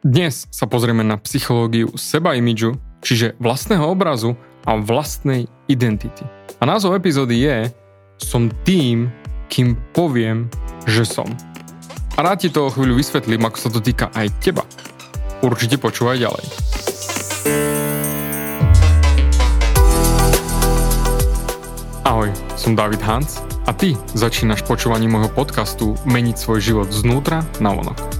Dnes sa pozrieme na psychológiu seba imidžu, čiže vlastného obrazu a vlastnej identity. A názov epizódy je Som tým, kým poviem, že som. A rád ti to o chvíľu vysvetlím, ako sa to týka aj teba. Určite počúvaj ďalej. Ahoj, som David Hans a ty začínaš počúvanie môjho podcastu Meniť svoj život znútra na vonok.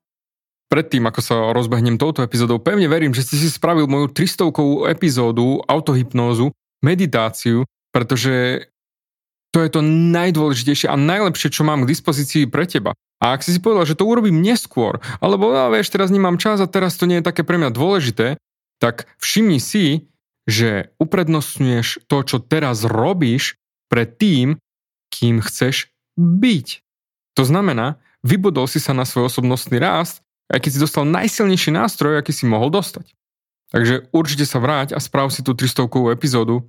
predtým, ako sa rozbehnem touto epizódou, pevne verím, že si si spravil moju 300 epizódu, autohypnózu, meditáciu, pretože to je to najdôležitejšie a najlepšie, čo mám k dispozícii pre teba. A ak si si povedal, že to urobím neskôr, alebo no, vieš, teraz nemám čas a teraz to nie je také pre mňa dôležité, tak všimni si, že uprednostňuješ to, čo teraz robíš, pred tým, kým chceš byť. To znamená, vybudol si sa na svoj osobnostný rást aj keď si dostal najsilnejší nástroj, aký si mohol dostať. Takže určite sa vráť a správ si tú 300 epizódu,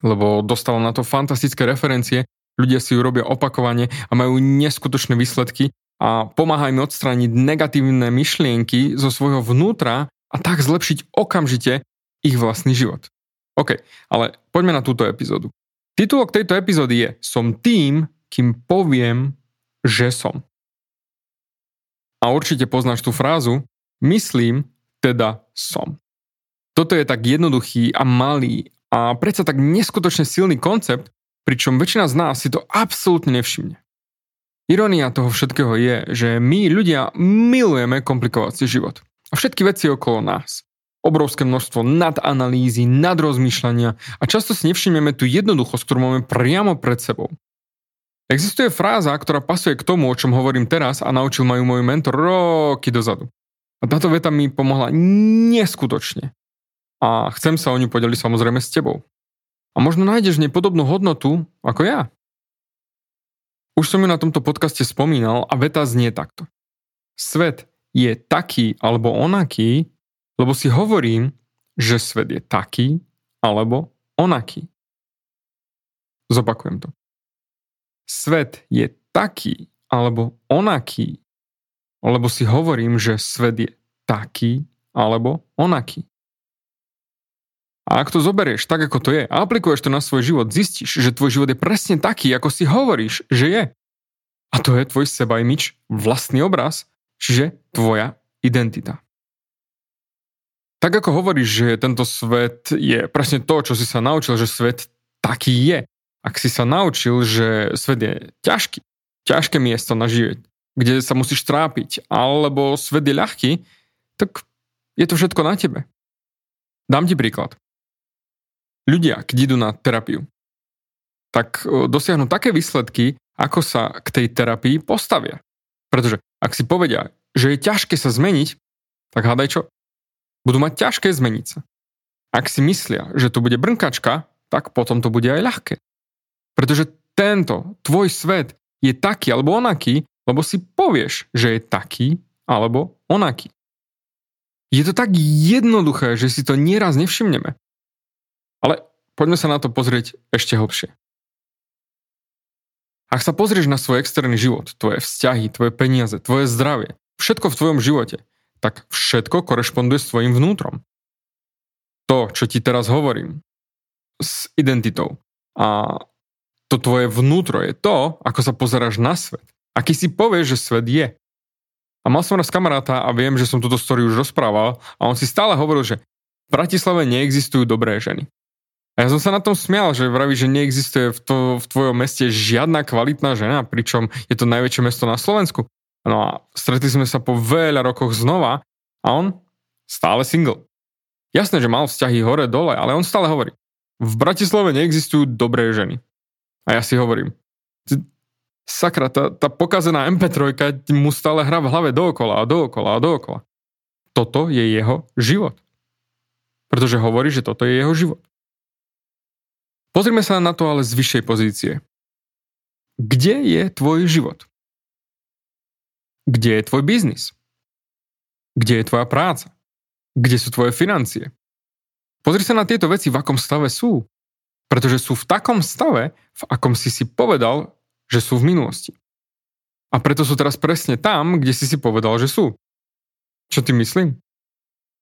lebo dostal na to fantastické referencie, ľudia si ju robia opakovane a majú neskutočné výsledky a pomáha im odstrániť negatívne myšlienky zo svojho vnútra a tak zlepšiť okamžite ich vlastný život. OK, ale poďme na túto epizódu. Titulok tejto epizódy je Som tým, kým poviem, že som. A určite poznáš tú frázu, myslím, teda som. Toto je tak jednoduchý a malý a predsa tak neskutočne silný koncept, pričom väčšina z nás si to absolútne nevšimne. Ironia toho všetkého je, že my ľudia milujeme komplikovať si život. A všetky veci okolo nás. Obrovské množstvo nadanalýzy, nadrozmýšľania a často si nevšimneme tú jednoduchosť, ktorú máme priamo pred sebou. Existuje fráza, ktorá pasuje k tomu, o čom hovorím teraz a naučil ma ju môj mentor roky dozadu. A táto veta mi pomohla neskutočne. A chcem sa o ňu podeliť samozrejme s tebou. A možno nájdeš v nej podobnú hodnotu ako ja. Už som ju na tomto podcaste spomínal a veta znie takto. Svet je taký alebo onaký, lebo si hovorím, že svet je taký alebo onaký. Zopakujem to svet je taký alebo onaký, lebo si hovorím, že svet je taký alebo onaký. A ak to zoberieš tak, ako to je a aplikuješ to na svoj život, zistíš, že tvoj život je presne taký, ako si hovoríš, že je. A to je tvoj sebajmič, vlastný obraz, čiže tvoja identita. Tak ako hovoríš, že tento svet je presne to, čo si sa naučil, že svet taký je, ak si sa naučil, že svet je ťažký, ťažké miesto na život, kde sa musíš trápiť, alebo svet je ľahký, tak je to všetko na tebe. Dám ti príklad. Ľudia, keď idú na terapiu, tak dosiahnu také výsledky, ako sa k tej terapii postavia. Pretože ak si povedia, že je ťažké sa zmeniť, tak hádaj čo? Budú mať ťažké zmeniť sa. Ak si myslia, že to bude brnkačka, tak potom to bude aj ľahké. Pretože tento tvoj svet je taký alebo onaký, lebo si povieš, že je taký alebo onaký. Je to tak jednoduché, že si to nieraz nevšimneme. Ale poďme sa na to pozrieť ešte hlbšie. Ak sa pozrieš na svoj externý život, tvoje vzťahy, tvoje peniaze, tvoje zdravie, všetko v tvojom živote, tak všetko korešponduje s tvojim vnútrom. To, čo ti teraz hovorím, s identitou a to tvoje vnútro je to, ako sa pozeráš na svet. Aký si povieš, že svet je. A mal som raz kamaráta a viem, že som túto story už rozprával a on si stále hovoril, že Bratislave neexistujú dobré ženy. A ja som sa na tom smial, že vraví, že neexistuje v, to, v tvojom meste žiadna kvalitná žena, pričom je to najväčšie mesto na Slovensku. No a stretli sme sa po veľa rokoch znova a on stále single. Jasné, že mal vzťahy hore-dole, ale on stále hovorí. V Bratislave neexistujú dobré ženy. A ja si hovorím, sakra, tá, tá pokazená MP3 mu stále hrá v hlave dookola a dookola a dookola. Toto je jeho život. Pretože hovorí, že toto je jeho život. Pozrime sa na to ale z vyššej pozície. Kde je tvoj život? Kde je tvoj biznis? Kde je tvoja práca? Kde sú tvoje financie? Pozri sa na tieto veci, v akom stave sú. Pretože sú v takom stave, v akom si si povedal, že sú v minulosti. A preto sú teraz presne tam, kde si si povedal, že sú. Čo ty myslím?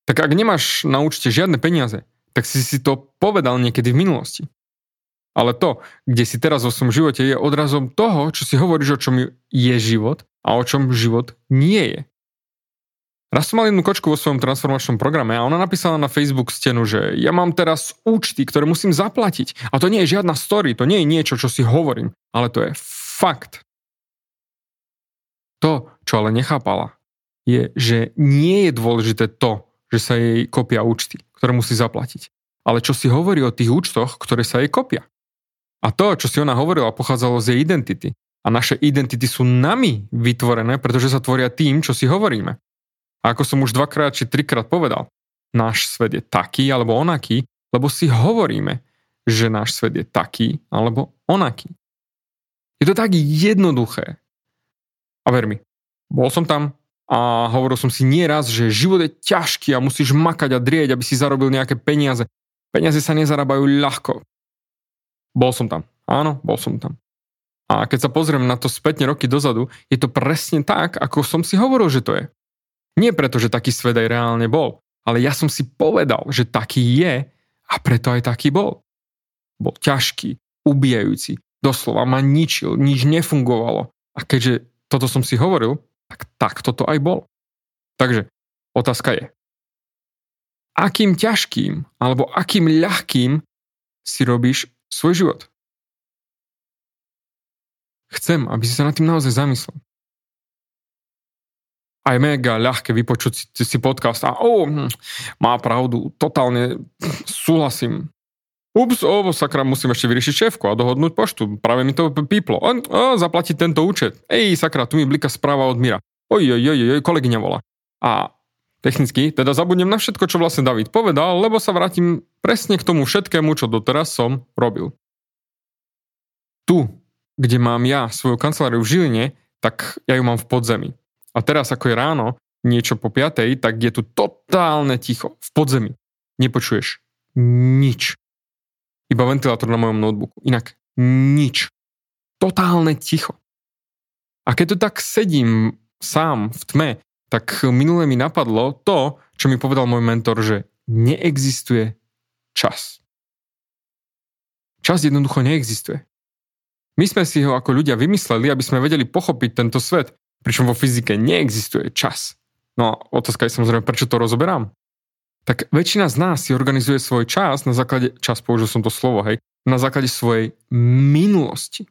Tak ak nemáš na účte žiadne peniaze, tak si si to povedal niekedy v minulosti. Ale to, kde si teraz vo svojom živote, je odrazom toho, čo si hovoríš, o čom je život a o čom život nie je. Raz som mal jednu kočku vo svojom transformačnom programe a ona napísala na Facebook stenu, že ja mám teraz účty, ktoré musím zaplatiť. A to nie je žiadna story, to nie je niečo, čo si hovorím, ale to je fakt. To, čo ale nechápala, je, že nie je dôležité to, že sa jej kopia účty, ktoré musí zaplatiť. Ale čo si hovorí o tých účtoch, ktoré sa jej kopia. A to, čo si ona hovorila, pochádzalo z jej identity. A naše identity sú nami vytvorené, pretože sa tvoria tým, čo si hovoríme. A ako som už dvakrát či trikrát povedal, náš svet je taký alebo onaký, lebo si hovoríme, že náš svet je taký alebo onaký. Je to tak jednoduché. A ver mi, bol som tam a hovoril som si nieraz, že život je ťažký a musíš makať a drieť, aby si zarobil nejaké peniaze. Peniaze sa nezarábajú ľahko. Bol som tam. Áno, bol som tam. A keď sa pozriem na to spätne roky dozadu, je to presne tak, ako som si hovoril, že to je. Nie preto, že taký svet aj reálne bol, ale ja som si povedal, že taký je a preto aj taký bol. Bol ťažký, ubijajúci, doslova ma ničil, nič nefungovalo. A keďže toto som si hovoril, tak tak toto aj bol. Takže otázka je, akým ťažkým alebo akým ľahkým si robíš svoj život. Chcem, aby si sa nad tým naozaj zamyslel. A mega ľahké vypočuť si, si podcast a oh, má pravdu, totálne súhlasím. Ups, o, sakra, musím ešte vyriešiť šéfku a dohodnúť poštu. Práve mi to píplo. O, o, zaplatiť tento účet. Ej, sakra, tu mi blika správa od Mira. Oj, oj, oj, oj, kolegyňa volá. A technicky, teda zabudnem na všetko, čo vlastne David povedal, lebo sa vrátim presne k tomu všetkému, čo doteraz som robil tu, kde mám ja svoju kanceláriu v Žiline, tak ja ju mám v podzemí. A teraz, ako je ráno, niečo po piatej, tak je tu totálne ticho v podzemí. Nepočuješ nič. Iba ventilátor na mojom notebooku. Inak nič. Totálne ticho. A keď tu tak sedím sám v tme, tak minule mi napadlo to, čo mi povedal môj mentor, že neexistuje čas. Čas jednoducho neexistuje. My sme si ho ako ľudia vymysleli, aby sme vedeli pochopiť tento svet, pričom vo fyzike neexistuje čas. No a otázka je samozrejme, prečo to rozoberám? Tak väčšina z nás si organizuje svoj čas na základe, čas použil som to slovo, hej, na základe svojej minulosti.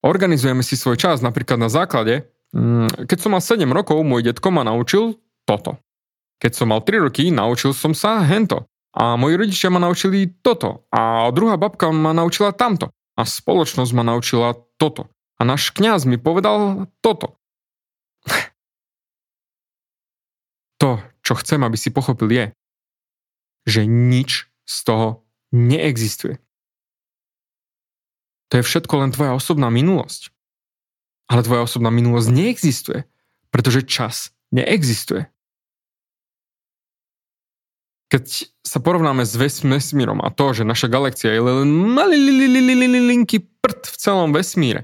Organizujeme si svoj čas napríklad na základe, mm, keď som mal 7 rokov, môj detko ma naučil toto. Keď som mal 3 roky, naučil som sa hento. A moji rodičia ma naučili toto. A druhá babka ma naučila tamto. A spoločnosť ma naučila toto. A náš kňaz mi povedal toto. To, čo chcem, aby si pochopil, je, že nič z toho neexistuje. To je všetko len tvoja osobná minulosť. Ale tvoja osobná minulosť neexistuje, pretože čas neexistuje keď sa porovnáme s vesmírom a to, že naša galaxia je len malinký prd v celom vesmíre.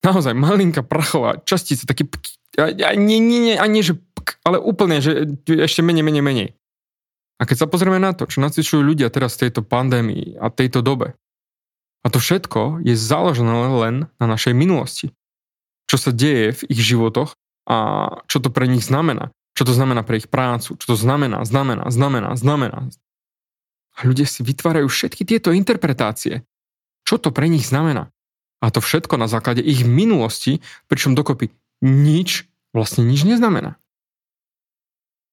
Naozaj malinká prachová častica, taký a nie, nie, nie, a nie, že ale úplne, že ešte menej, menej, menej. A keď sa pozrieme na to, čo nacvičujú ľudia teraz v tejto pandémii a tejto dobe, a to všetko je založené len na našej minulosti. Čo sa deje v ich životoch a čo to pre nich znamená. Čo to znamená pre ich prácu, čo to znamená, znamená, znamená, znamená. A ľudia si vytvárajú všetky tieto interpretácie. Čo to pre nich znamená? A to všetko na základe ich minulosti, pričom dokopy nič, vlastne nič neznamená.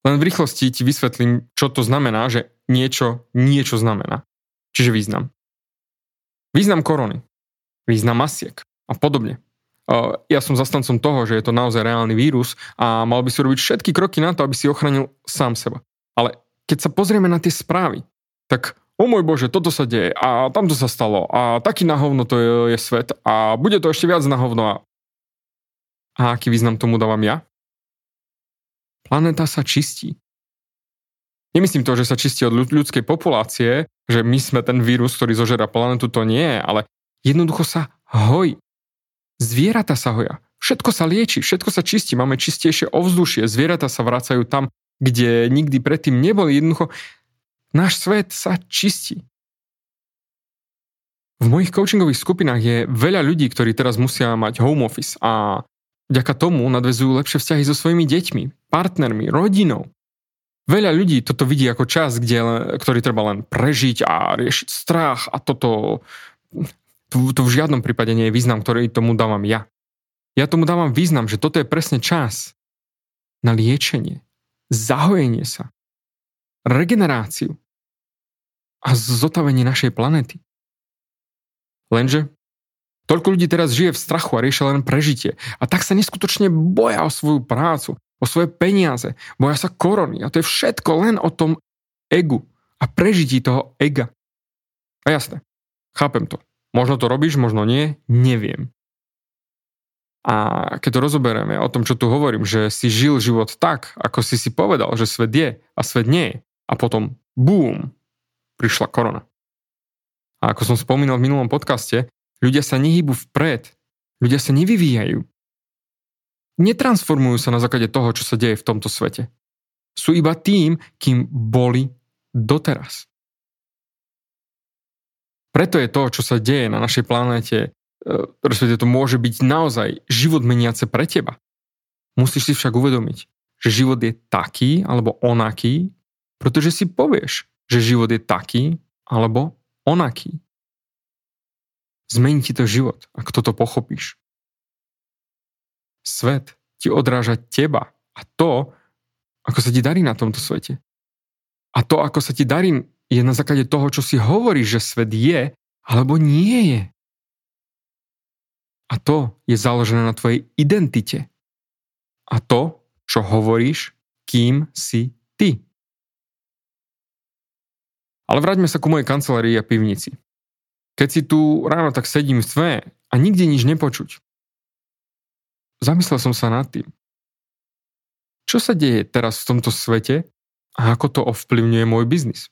Len v rýchlosti ti vysvetlím, čo to znamená, že niečo, niečo znamená. Čiže význam. Význam korony, význam masiek a podobne. Ja som zastancom toho, že je to naozaj reálny vírus a mal by si robiť všetky kroky na to, aby si ochránil sám seba. Ale keď sa pozrieme na tie správy, tak o môj Bože, toto sa deje a tamto sa stalo a taký na hovno to je, je svet a bude to ešte viac na hovno. A, a aký význam tomu dávam ja? Planéta sa čistí. Nemyslím to, že sa čistí od ľudskej populácie, že my sme ten vírus, ktorý zožera planetu, to nie, ale jednoducho sa hojí. Zvieratá sa hoja. Všetko sa lieči, všetko sa čistí, máme čistejšie ovzdušie, zvieratá sa vracajú tam, kde nikdy predtým neboli. Jednoducho, náš svet sa čistí. V mojich coachingových skupinách je veľa ľudí, ktorí teraz musia mať home office a vďaka tomu nadvezujú lepšie vzťahy so svojimi deťmi, partnermi, rodinou. Veľa ľudí toto vidí ako čas, kde, ktorý treba len prežiť a riešiť strach a toto to, to v žiadnom prípade nie je význam, ktorý tomu dávam ja. Ja tomu dávam význam, že toto je presne čas na liečenie, zahojenie sa, regeneráciu a zotavenie našej planety. Lenže toľko ľudí teraz žije v strachu a riešia len prežitie a tak sa neskutočne boja o svoju prácu, o svoje peniaze, boja sa korony a to je všetko len o tom egu a prežití toho ega. A jasné, chápem to. Možno to robíš, možno nie, neviem. A keď to rozoberieme o tom, čo tu hovorím, že si žil život tak, ako si si povedal, že svet je a svet nie je. A potom, bum, prišla korona. A ako som spomínal v minulom podcaste, ľudia sa nehybu vpred, ľudia sa nevyvíjajú. Netransformujú sa na základe toho, čo sa deje v tomto svete. Sú iba tým, kým boli doteraz. Preto je to, čo sa deje na našej planéte, e, respektíve to môže byť naozaj život meniace pre teba. Musíš si však uvedomiť, že život je taký alebo onaký, pretože si povieš, že život je taký alebo onaký. Zmení ti to život, ak toto pochopíš. Svet ti odráža teba a to, ako sa ti darí na tomto svete. A to, ako sa ti darí je na základe toho, čo si hovoríš, že svet je, alebo nie je. A to je založené na tvojej identite. A to, čo hovoríš, kým si ty. Ale vráťme sa ku mojej kancelárii a pivnici. Keď si tu ráno tak sedím v tme a nikde nič nepočuť. Zamyslel som sa nad tým. Čo sa deje teraz v tomto svete a ako to ovplyvňuje môj biznis?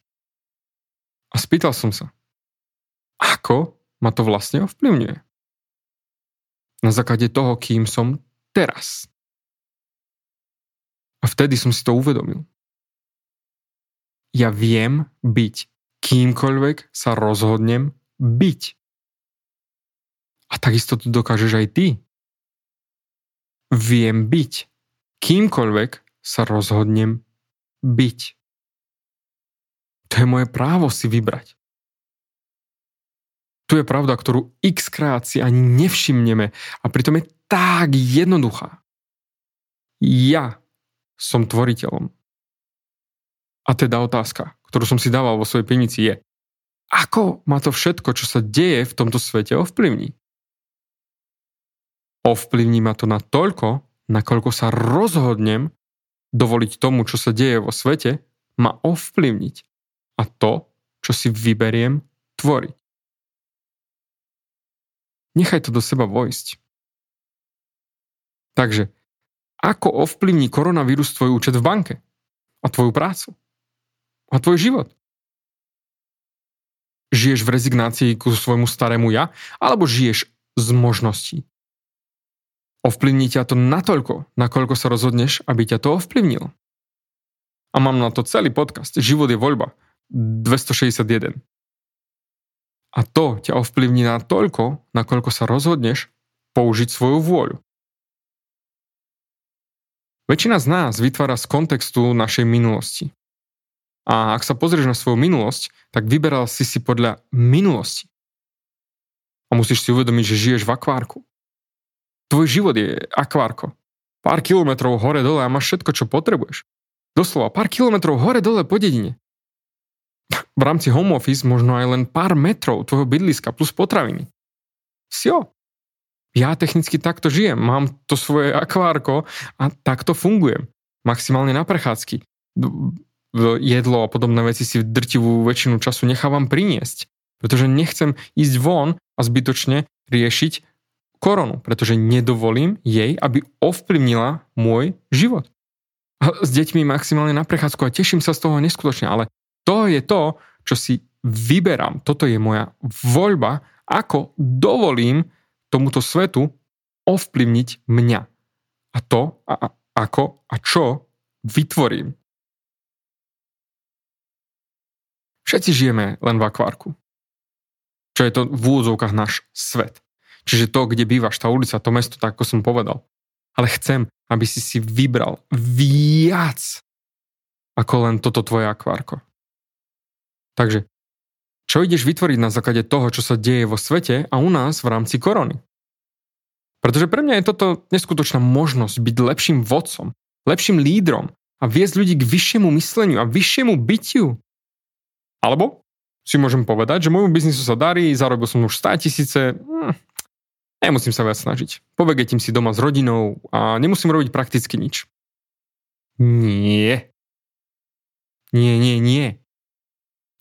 A spýtal som sa, ako ma to vlastne ovplyvňuje? Na základe toho, kým som teraz. A vtedy som si to uvedomil. Ja viem byť kýmkoľvek sa rozhodnem byť. A takisto to dokážeš aj ty. Viem byť kýmkoľvek sa rozhodnem byť. To je moje právo si vybrať. Tu je pravda, ktorú x krát si ani nevšimneme a pritom je tak jednoduchá. Ja som tvoriteľom. A teda otázka, ktorú som si dával vo svojej pivnici je, ako ma to všetko, čo sa deje v tomto svete ovplyvní? Ovplyvní ma to na toľko, nakoľko sa rozhodnem dovoliť tomu, čo sa deje vo svete, ma ovplyvniť a to, čo si vyberiem, tvoriť. Nechaj to do seba vojsť. Takže, ako ovplyvní koronavírus tvoj účet v banke? A tvoju prácu? A tvoj život? Žiješ v rezignácii ku svojmu starému ja? Alebo žiješ z možností? Ovplyvní ťa to natoľko, nakoľko sa rozhodneš, aby ťa to ovplyvnilo. A mám na to celý podcast. Život je voľba. 261. A to ťa ovplyvní na toľko, nakoľko sa rozhodneš použiť svoju vôľu. Väčšina z nás vytvára z kontextu našej minulosti. A ak sa pozrieš na svoju minulosť, tak vyberal si si podľa minulosti. A musíš si uvedomiť, že žiješ v akvárku. Tvoj život je akvárko. Pár kilometrov hore-dole a máš všetko, čo potrebuješ. Doslova pár kilometrov hore-dole po dedine. V rámci home office možno aj len pár metrov tvojho bydliska plus potraviny. Sio. Ja technicky takto žijem, mám to svoje akvárko a takto fungujem. Maximálne na prechádzky jedlo a podobné veci si drtivú väčšinu času nechávam priniesť, pretože nechcem ísť von a zbytočne riešiť koronu, pretože nedovolím jej, aby ovplyvnila môj život. S deťmi maximálne na prechádzku a teším sa z toho neskutočne, ale to je to, čo si vyberám. Toto je moja voľba, ako dovolím tomuto svetu ovplyvniť mňa. A to, a, ako a čo vytvorím. Všetci žijeme len v akvárku. Čo je to v úvodzovkách náš svet. Čiže to, kde bývaš, tá ulica, to mesto, tak ako som povedal. Ale chcem, aby si si vybral viac ako len toto tvoje akvárko. Takže, čo ideš vytvoriť na základe toho, čo sa deje vo svete a u nás v rámci korony? Pretože pre mňa je toto neskutočná možnosť byť lepším vodcom, lepším lídrom a viesť ľudí k vyššiemu mysleniu a vyššiemu bytiu. Alebo si môžem povedať, že môjmu biznisu sa darí, zarobil som už 100 tisíce, hm, nemusím sa viac snažiť. Povegetím si doma s rodinou a nemusím robiť prakticky nič. Nie. Nie, nie, nie.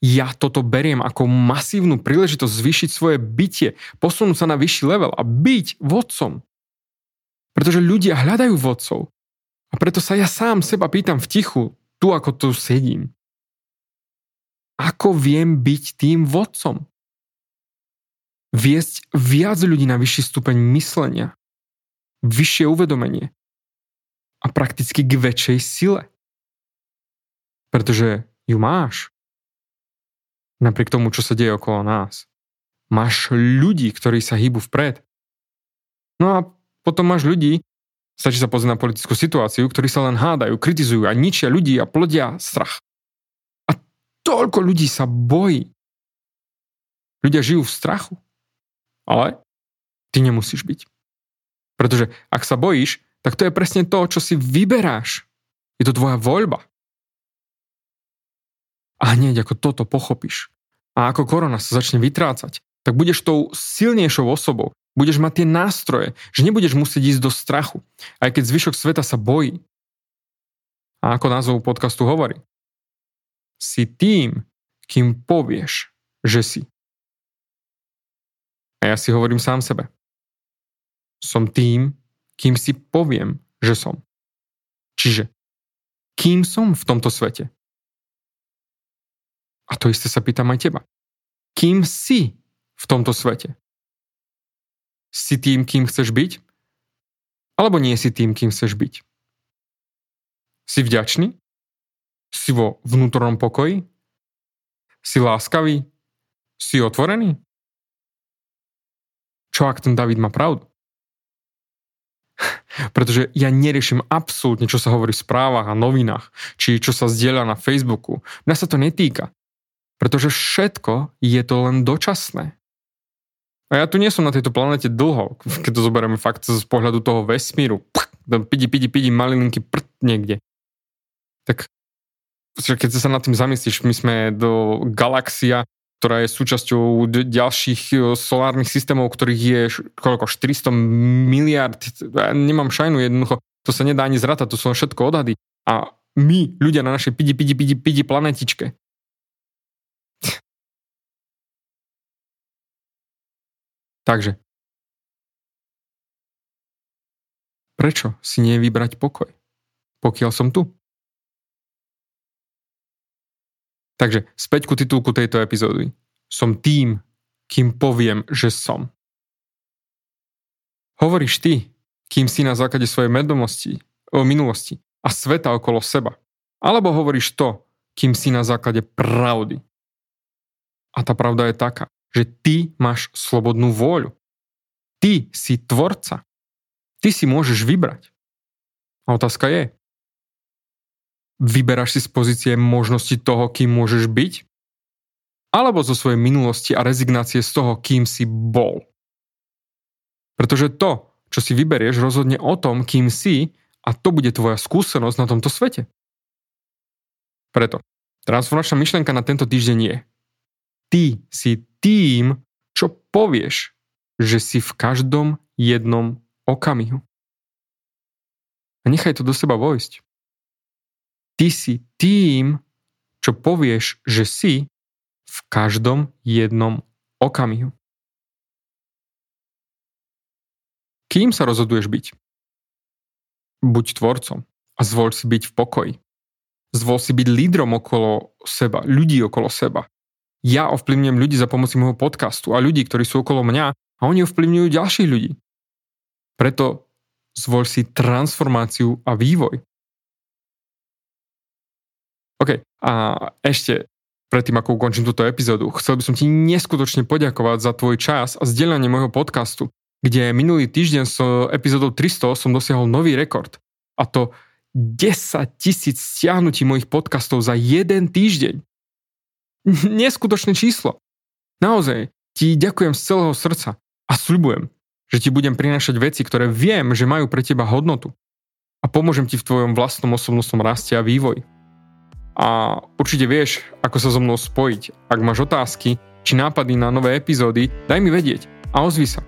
Ja toto beriem ako masívnu príležitosť zvýšiť svoje bytie, posunúť sa na vyšší level a byť vodcom. Pretože ľudia hľadajú vodcov. A preto sa ja sám seba pýtam v tichu, tu ako tu sedím. Ako viem byť tým vodcom? Viesť viac ľudí na vyšší stupeň myslenia, vyššie uvedomenie a prakticky k väčšej sile. Pretože ju máš. Napriek tomu, čo sa deje okolo nás. Máš ľudí, ktorí sa hýbu vpred. No a potom máš ľudí, stačí sa pozrieť na politickú situáciu, ktorí sa len hádajú, kritizujú a ničia ľudí a plodia strach. Toľko ľudí sa bojí. Ľudia žijú v strachu. Ale ty nemusíš byť. Pretože ak sa bojíš, tak to je presne to, čo si vyberáš. Je to tvoja voľba. A hneď ako toto pochopíš a ako korona sa začne vytrácať, tak budeš tou silnejšou osobou. Budeš mať tie nástroje, že nebudeš musieť ísť do strachu, aj keď zvyšok sveta sa bojí. A ako názov podcastu hovorí, si tým, kým povieš, že si. A ja si hovorím sám sebe. Som tým, kým si poviem, že som. Čiže, kým som v tomto svete? A to isté sa pýtam aj teba. Kým si v tomto svete? Si tým, kým chceš byť? Alebo nie si tým, kým chceš byť? Si vďačný? Si vo vnútornom pokoji? Si láskavý? Si otvorený? Čo ak ten David má pravdu? Pretože ja neriešim absolútne, čo sa hovorí v správach a novinách, či čo sa zdieľa na Facebooku. Mňa sa to netýka. Pretože všetko je to len dočasné. A ja tu nie som na tejto planete dlho, keď to zoberieme fakt z pohľadu toho vesmíru. Pidi, pidi, pidi, malilinky prd niekde. Tak keď sa nad tým zamyslíš, my sme do galaxia, ktorá je súčasťou ďalších e, solárnych systémov, ktorých je koľko, 400 miliard, ja nemám šajnu jednoducho, to sa nedá ani zratať, to sú všetko odhady. A my, ľudia na našej pidi, pidi, pidi, pidi planetičke. Takže. Prečo si nevybrať pokoj, pokiaľ som tu? Takže späť ku titulku tejto epizódy. Som tým, kým poviem, že som. Hovoríš ty, kým si na základe svojej medomosti, o minulosti a sveta okolo seba. Alebo hovoríš to, kým si na základe pravdy. A tá pravda je taká, že ty máš slobodnú vôľu. Ty si tvorca. Ty si môžeš vybrať. A otázka je, vyberáš si z pozície možnosti toho, kým môžeš byť? Alebo zo svojej minulosti a rezignácie z toho, kým si bol? Pretože to, čo si vyberieš, rozhodne o tom, kým si a to bude tvoja skúsenosť na tomto svete. Preto, transformačná myšlienka na tento týždeň je Ty si tým, čo povieš, že si v každom jednom okamihu. A nechaj to do seba vojsť. Ty si tým, čo povieš, že si v každom jednom okamihu. Kým sa rozhoduješ byť? Buď tvorcom a zvol si byť v pokoji. Zvol si byť lídrom okolo seba, ľudí okolo seba. Ja ovplyvňujem ľudí za pomoci môjho podcastu a ľudí, ktorí sú okolo mňa a oni ovplyvňujú ďalších ľudí. Preto zvol si transformáciu a vývoj. OK, a ešte predtým, ako ukončím túto epizódu, chcel by som ti neskutočne poďakovať za tvoj čas a zdieľanie môjho podcastu, kde minulý týždeň s epizódou 300 som dosiahol nový rekord. A to 10 tisíc stiahnutí mojich podcastov za jeden týždeň. Neskutočné číslo. Naozaj, ti ďakujem z celého srdca a sľubujem, že ti budem prinášať veci, ktoré viem, že majú pre teba hodnotu. A pomôžem ti v tvojom vlastnom osobnostnom raste a vývoji a určite vieš, ako sa so mnou spojiť. Ak máš otázky či nápady na nové epizódy, daj mi vedieť a ozvi sa.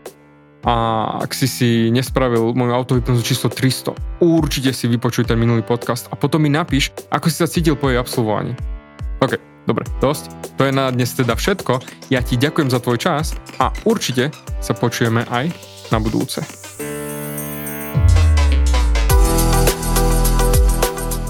A ak si si nespravil moju autohypnozu číslo 300, určite si vypočuj ten minulý podcast a potom mi napíš, ako si sa cítil po jej absolvovaní. OK, dobre, dosť. To je na dnes teda všetko. Ja ti ďakujem za tvoj čas a určite sa počujeme aj na budúce.